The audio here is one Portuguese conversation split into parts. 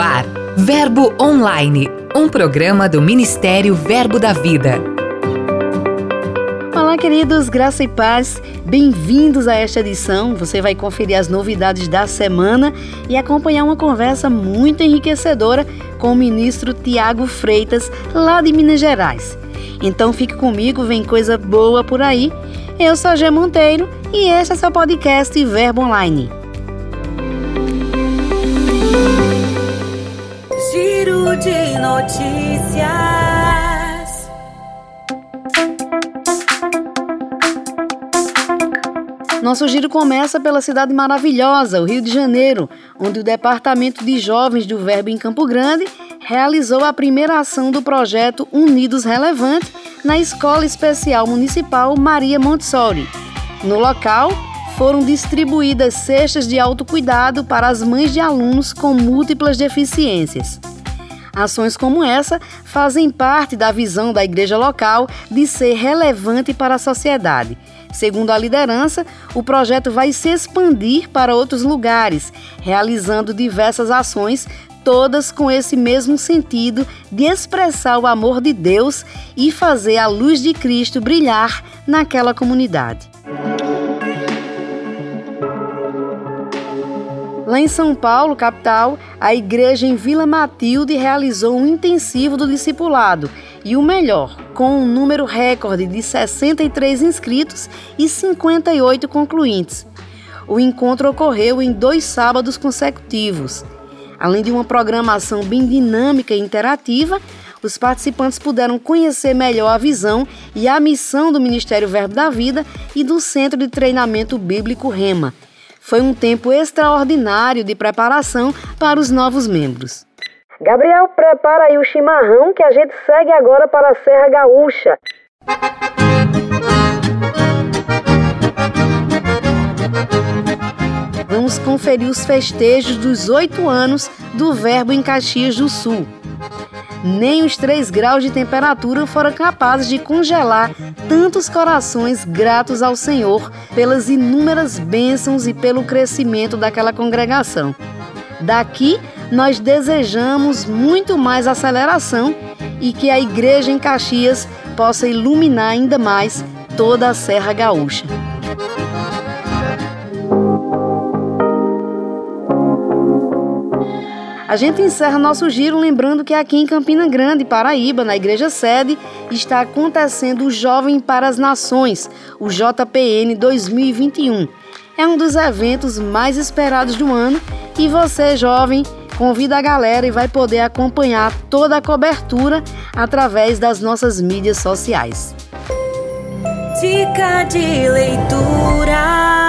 ar, Verbo Online, um programa do Ministério Verbo da Vida. Olá, queridos, graça e paz. Bem-vindos a esta edição. Você vai conferir as novidades da semana e acompanhar uma conversa muito enriquecedora com o ministro Tiago Freitas, lá de Minas Gerais. Então fique comigo, vem coisa boa por aí. Eu sou a Gê Monteiro e este é seu podcast Verbo Online. Notícias. Nosso giro começa pela cidade maravilhosa, o Rio de Janeiro, onde o Departamento de Jovens do Verbo em Campo Grande realizou a primeira ação do projeto Unidos Relevante na Escola Especial Municipal Maria Montessori. No local, foram distribuídas cestas de autocuidado para as mães de alunos com múltiplas deficiências. Ações como essa fazem parte da visão da igreja local de ser relevante para a sociedade. Segundo a liderança, o projeto vai se expandir para outros lugares, realizando diversas ações, todas com esse mesmo sentido de expressar o amor de Deus e fazer a luz de Cristo brilhar naquela comunidade. Lá em São Paulo, capital, a igreja em Vila Matilde realizou um intensivo do discipulado e o melhor, com um número recorde de 63 inscritos e 58 concluintes. O encontro ocorreu em dois sábados consecutivos. Além de uma programação bem dinâmica e interativa, os participantes puderam conhecer melhor a visão e a missão do Ministério Verbo da Vida e do Centro de Treinamento Bíblico Rema foi um tempo extraordinário de preparação para os novos membros. Gabriel, prepara aí o chimarrão que a gente segue agora para a Serra Gaúcha. Vamos conferir os festejos dos oito anos do Verbo em Caxias do Sul nem os 3 graus de temperatura foram capazes de congelar tantos corações gratos ao Senhor pelas inúmeras bênçãos e pelo crescimento daquela congregação. Daqui, nós desejamos muito mais aceleração e que a igreja em Caxias possa iluminar ainda mais toda a Serra Gaúcha. A gente encerra nosso giro lembrando que aqui em Campina Grande, Paraíba, na igreja sede, está acontecendo o Jovem para as Nações, o JPN 2021. É um dos eventos mais esperados do ano e você, jovem, convida a galera e vai poder acompanhar toda a cobertura através das nossas mídias sociais. Dica de leitura.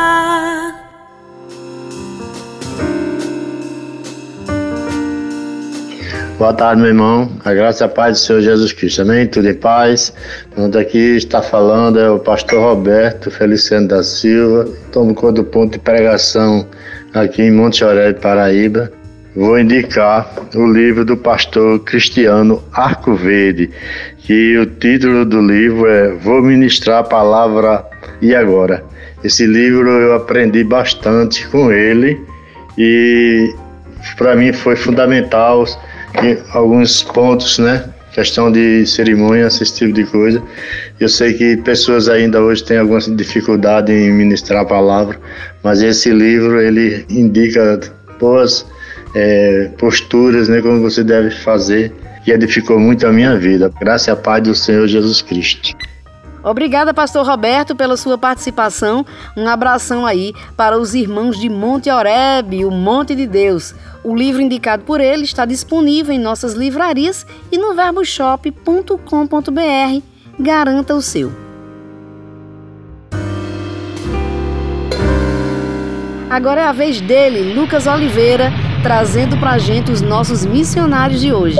Boa tarde, meu irmão. A graça e a paz do Senhor Jesus Cristo. Amém? Tudo em paz. Onde aqui está falando é o pastor Roberto Feliciano da Silva. Tomo conta do ponto de pregação aqui em Monte Aurélio, Paraíba. Vou indicar o livro do pastor Cristiano Arco Verde, que o título do livro é Vou Ministrar a Palavra e Agora. Esse livro eu aprendi bastante com ele e para mim foi fundamental alguns pontos, né? Questão de cerimônias, esse tipo de coisa. Eu sei que pessoas ainda hoje têm alguma dificuldade em ministrar a palavra, mas esse livro ele indica boas é, posturas, né? Como você deve fazer e edificou muito a minha vida. Graças a paz do Senhor Jesus Cristo. Obrigada, Pastor Roberto, pela sua participação. Um abração aí para os irmãos de Monte Oreb, o Monte de Deus. O livro indicado por ele está disponível em nossas livrarias e no verboshop.com.br. Garanta o seu. Agora é a vez dele, Lucas Oliveira, trazendo para a gente os nossos missionários de hoje.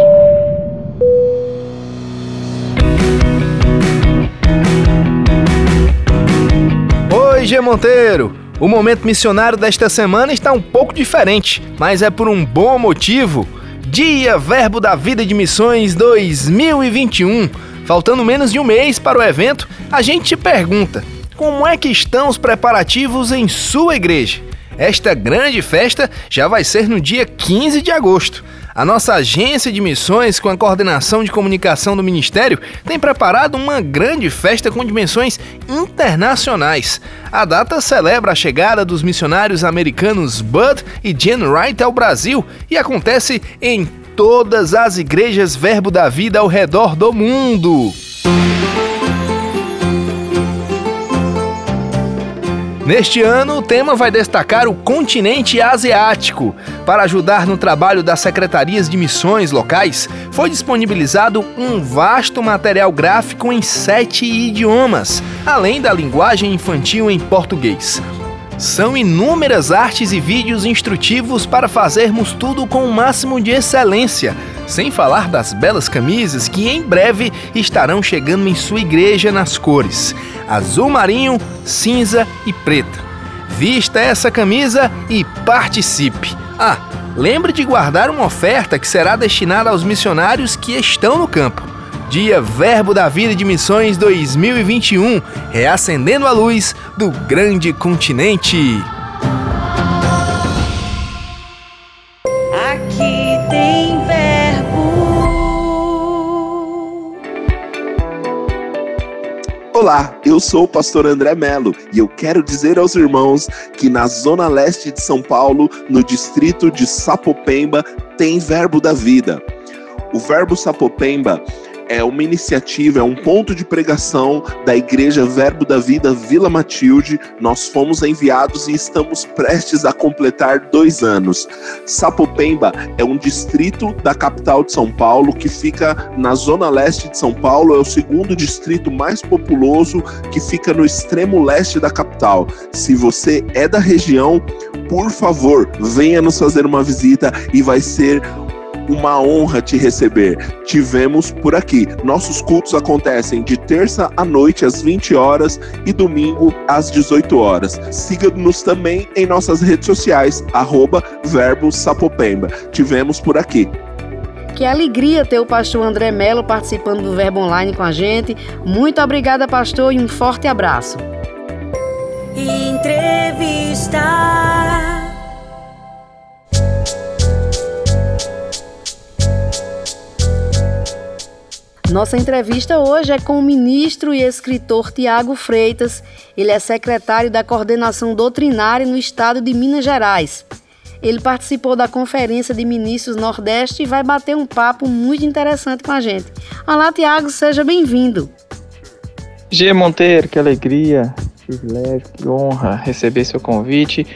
Oi, G Monteiro! O momento missionário desta semana está um pouco diferente, mas é por um bom motivo. Dia Verbo da Vida de Missões 2021. Faltando menos de um mês para o evento, a gente te pergunta: como é que estão os preparativos em sua igreja? Esta grande festa já vai ser no dia 15 de agosto. A nossa agência de missões, com a coordenação de comunicação do Ministério, tem preparado uma grande festa com dimensões internacionais. A data celebra a chegada dos missionários americanos Bud e Jen Wright ao Brasil e acontece em todas as igrejas Verbo da Vida ao redor do mundo. Neste ano, o tema vai destacar o continente asiático. Para ajudar no trabalho das secretarias de missões locais, foi disponibilizado um vasto material gráfico em sete idiomas, além da linguagem infantil em português. São inúmeras artes e vídeos instrutivos para fazermos tudo com o máximo de excelência, sem falar das belas camisas que em breve estarão chegando em sua igreja nas cores azul marinho, cinza e preta. Vista essa camisa e participe! Ah, lembre de guardar uma oferta que será destinada aos missionários que estão no campo. Dia Verbo da Vida de Missões 2021, reacendendo a luz do grande continente. Olá, eu sou o pastor André Melo e eu quero dizer aos irmãos que na zona leste de São Paulo, no distrito de Sapopemba, tem Verbo da Vida. O Verbo Sapopemba é uma iniciativa, é um ponto de pregação da Igreja Verbo da Vida Vila Matilde. Nós fomos enviados e estamos prestes a completar dois anos. Sapopemba é um distrito da capital de São Paulo que fica na zona leste de São Paulo, é o segundo distrito mais populoso que fica no extremo leste da capital. Se você é da região, por favor, venha nos fazer uma visita e vai ser uma honra te receber. Tivemos por aqui. Nossos cultos acontecem de terça à noite às 20 horas e domingo às 18 horas. Siga-nos também em nossas redes sociais, arroba Verbo Sapopemba. Tivemos por aqui. Que alegria ter o pastor André Melo participando do Verbo Online com a gente. Muito obrigada, pastor, e um forte abraço. Entrevista. Nossa entrevista hoje é com o ministro e escritor Tiago Freitas. Ele é secretário da Coordenação Doutrinária no estado de Minas Gerais. Ele participou da Conferência de Ministros Nordeste e vai bater um papo muito interessante com a gente. Olá, Tiago, seja bem-vindo. G. Monteiro, que alegria, que privilégio, que honra receber seu convite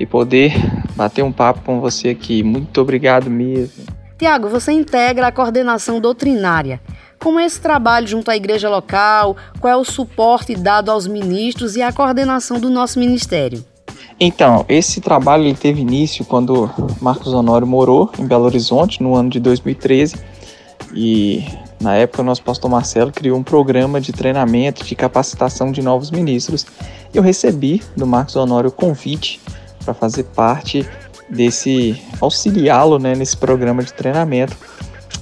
e poder bater um papo com você aqui. Muito obrigado mesmo. Tiago, você integra a coordenação doutrinária. Como é esse trabalho junto à igreja local? Qual é o suporte dado aos ministros e a coordenação do nosso ministério? Então, esse trabalho ele teve início quando Marcos Honório morou em Belo Horizonte no ano de 2013 e na época o nosso pastor Marcelo criou um programa de treinamento, de capacitação de novos ministros. Eu recebi do Marcos Honório o convite para fazer parte desse auxiliá-lo né, nesse programa de treinamento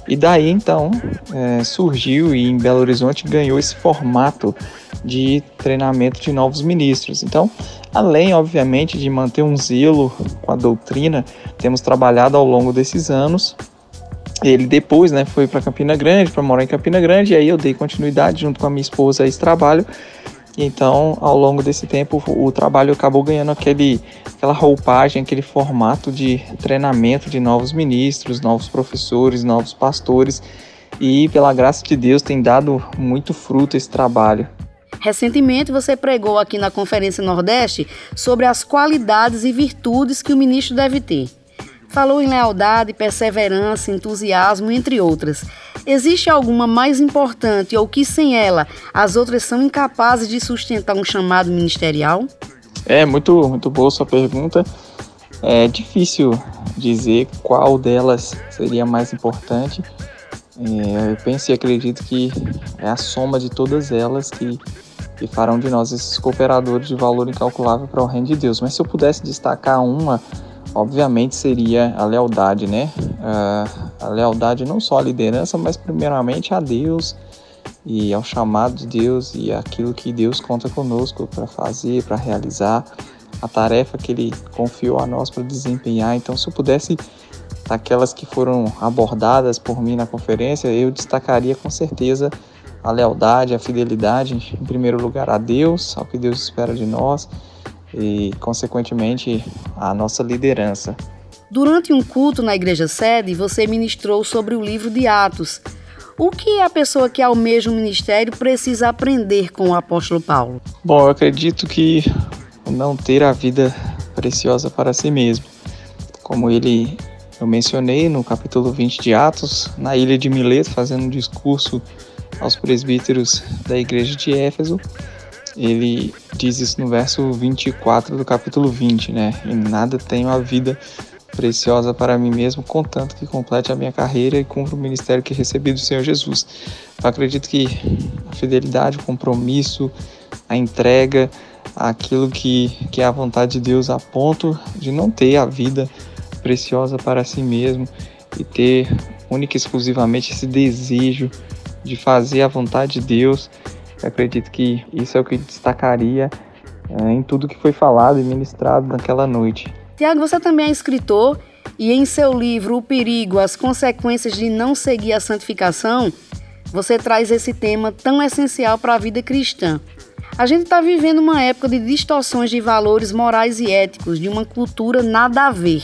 e daí então é, surgiu e em Belo Horizonte ganhou esse formato de treinamento de novos ministros. Então, além obviamente de manter um zelo com a doutrina, temos trabalhado ao longo desses anos. Ele depois, né, foi para Campina Grande, para morar em Campina Grande, e aí eu dei continuidade junto com a minha esposa a esse trabalho então, ao longo desse tempo, o trabalho acabou ganhando aquele, aquela roupagem, aquele formato de treinamento de novos ministros, novos professores, novos pastores. E, pela graça de Deus, tem dado muito fruto esse trabalho. Recentemente você pregou aqui na Conferência Nordeste sobre as qualidades e virtudes que o ministro deve ter. Falou em lealdade, perseverança, entusiasmo, entre outras. Existe alguma mais importante ou que sem ela as outras são incapazes de sustentar um chamado ministerial? É muito, muito boa sua pergunta. É difícil dizer qual delas seria mais importante. É, eu penso e acredito que é a soma de todas elas que, que farão de nós esses cooperadores de valor incalculável para o reino de Deus. Mas se eu pudesse destacar uma, obviamente seria a lealdade, né? A lealdade não só à liderança, mas primeiramente a Deus e ao chamado de Deus e aquilo que Deus conta conosco para fazer, para realizar. a tarefa que Ele confiou a nós para desempenhar. Então, se eu pudesse daquelas que foram abordadas por mim na conferência, eu destacaria com certeza a lealdade, a fidelidade, em primeiro lugar a Deus, ao que Deus espera de nós e, consequentemente, a nossa liderança. Durante um culto na igreja sede, você ministrou sobre o livro de Atos. O que a pessoa que almeja o ministério precisa aprender com o apóstolo Paulo? Bom, eu acredito que não ter a vida preciosa para si mesmo. Como ele eu mencionei no capítulo 20 de Atos, na ilha de Mileto, fazendo um discurso aos presbíteros da igreja de Éfeso, ele diz isso no verso 24 do capítulo 20, né? E nada tenho a vida preciosa para mim mesmo, contanto que complete a minha carreira e cumpra o ministério que recebi do Senhor Jesus. Eu acredito que a fidelidade, o compromisso, a entrega, aquilo que, que é a vontade de Deus a ponto de não ter a vida preciosa para si mesmo e ter única e exclusivamente esse desejo de fazer a vontade de Deus. Eu acredito que isso é o que destacaria é, em tudo que foi falado e ministrado naquela noite. Tiago, você também é escritor e em seu livro O Perigo, as consequências de não seguir a santificação, você traz esse tema tão essencial para a vida cristã. A gente está vivendo uma época de distorções de valores morais e éticos, de uma cultura nada a ver.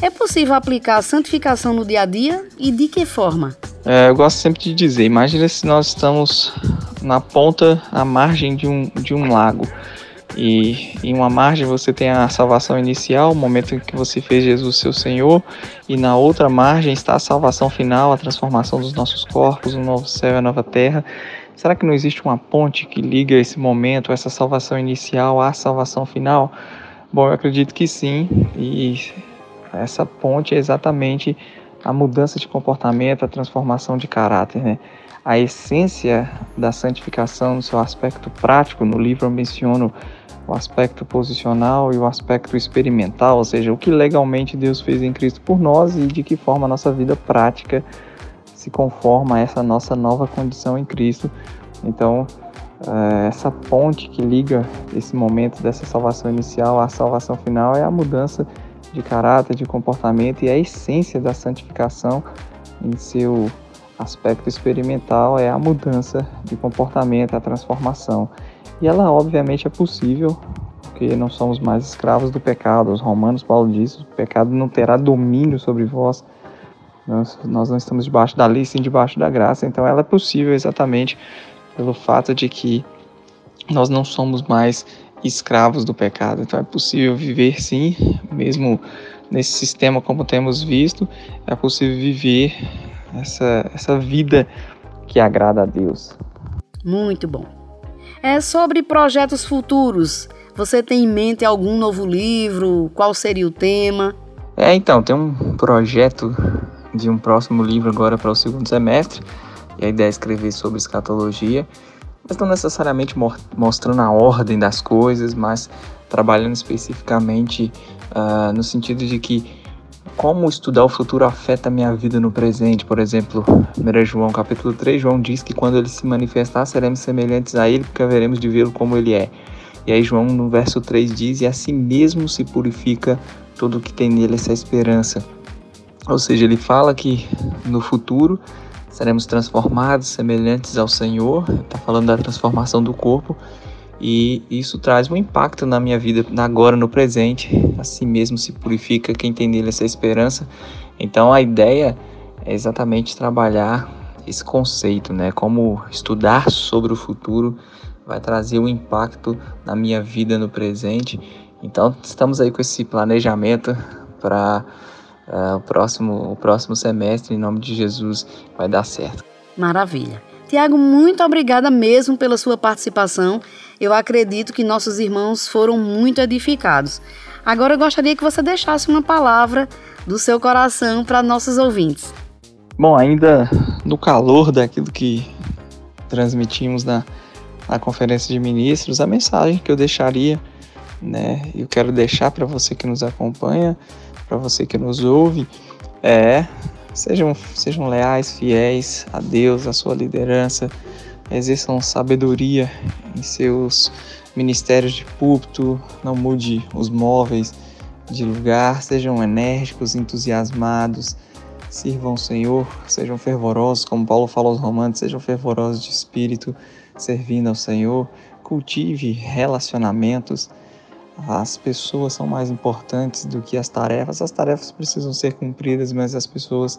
É possível aplicar a santificação no dia a dia e de que forma? É, eu gosto sempre de dizer, imagine se nós estamos na ponta, à margem de um, de um lago. E em uma margem você tem a salvação inicial, o momento em que você fez Jesus seu Senhor, e na outra margem está a salvação final, a transformação dos nossos corpos, o novo céu e a nova terra. Será que não existe uma ponte que liga esse momento, essa salvação inicial à salvação final? Bom, eu acredito que sim, e essa ponte é exatamente a mudança de comportamento, a transformação de caráter, né? A essência da santificação no seu aspecto prático, no livro eu menciono o aspecto posicional e o aspecto experimental, ou seja, o que legalmente Deus fez em Cristo por nós e de que forma a nossa vida prática se conforma a essa nossa nova condição em Cristo. Então, eh, essa ponte que liga esse momento dessa salvação inicial à salvação final é a mudança de caráter, de comportamento e a essência da santificação em seu aspecto experimental é a mudança de comportamento, a transformação. E ela obviamente é possível, porque não somos mais escravos do pecado. Os romanos, Paulo diz, o pecado não terá domínio sobre vós. Nós, nós não estamos debaixo da lei, sim debaixo da graça. Então ela é possível exatamente pelo fato de que nós não somos mais escravos do pecado. Então é possível viver sim, mesmo nesse sistema como temos visto, é possível viver essa, essa vida que agrada a Deus. Muito bom. É sobre projetos futuros. Você tem em mente algum novo livro? Qual seria o tema? É, então, tem um projeto de um próximo livro agora para o segundo semestre. E a ideia é escrever sobre escatologia mas não necessariamente mostrando a ordem das coisas, mas trabalhando especificamente uh, no sentido de que como estudar o futuro afeta a minha vida no presente. Por exemplo, 1 João capítulo 3, João diz que quando ele se manifestar, seremos semelhantes a ele, porque haveremos de vê-lo como ele é. E aí João no verso 3 diz, e assim mesmo se purifica todo o que tem nele essa esperança. Ou seja, ele fala que no futuro seremos transformados semelhantes ao Senhor, está falando da transformação do corpo, e isso traz um impacto na minha vida agora, no presente. Assim mesmo se purifica quem tem nele essa esperança. Então a ideia é exatamente trabalhar esse conceito, né? Como estudar sobre o futuro vai trazer um impacto na minha vida no presente. Então estamos aí com esse planejamento para uh, o, próximo, o próximo semestre, em nome de Jesus, vai dar certo. Maravilha. Tiago, muito obrigada mesmo pela sua participação. Eu acredito que nossos irmãos foram muito edificados. Agora eu gostaria que você deixasse uma palavra do seu coração para nossos ouvintes. Bom, ainda no calor daquilo que transmitimos na, na conferência de ministros, a mensagem que eu deixaria, né, eu quero deixar para você que nos acompanha, para você que nos ouve é sejam, sejam leais, fiéis a Deus, a sua liderança, exerçam sabedoria em seus ministérios de púlpito, não mude os móveis de lugar, sejam enérgicos, entusiasmados, sirvam o Senhor, sejam fervorosos, como Paulo falou aos romanos, sejam fervorosos de espírito, servindo ao Senhor, cultive relacionamentos. As pessoas são mais importantes do que as tarefas. As tarefas precisam ser cumpridas, mas as pessoas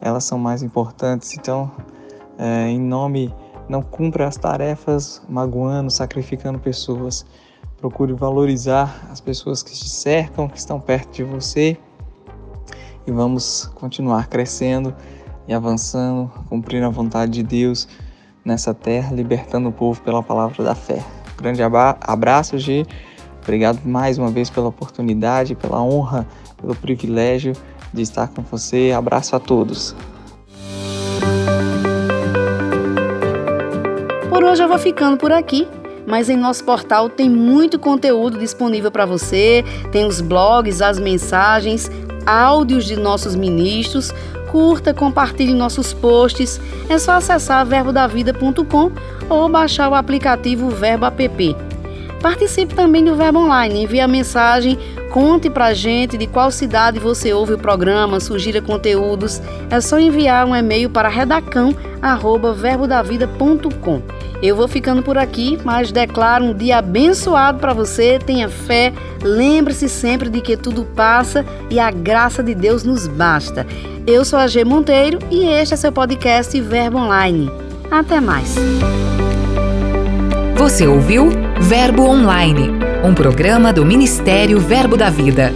elas são mais importantes. Então, é, em nome, não cumpra as tarefas magoando, sacrificando pessoas. Procure valorizar as pessoas que te cercam, que estão perto de você. E vamos continuar crescendo e avançando, cumprindo a vontade de Deus nessa terra, libertando o povo pela palavra da fé. Grande abraço, G. Obrigado mais uma vez pela oportunidade, pela honra, pelo privilégio de estar com você. Abraço a todos. Por hoje eu vou ficando por aqui mas em nosso portal tem muito conteúdo disponível para você. Tem os blogs, as mensagens, áudios de nossos ministros. Curta, compartilhe nossos posts. É só acessar verbodavida.com ou baixar o aplicativo Verbo App. Participe também do Verbo Online. Envie a mensagem, conte pra gente de qual cidade você ouve o programa, sugira conteúdos. É só enviar um e-mail para redacão@verbodavida.com. Eu vou ficando por aqui, mas declaro um dia abençoado para você. Tenha fé, lembre-se sempre de que tudo passa e a graça de Deus nos basta. Eu sou a G Monteiro e este é seu podcast Verbo Online. Até mais. Você ouviu Verbo Online, um programa do Ministério Verbo da Vida.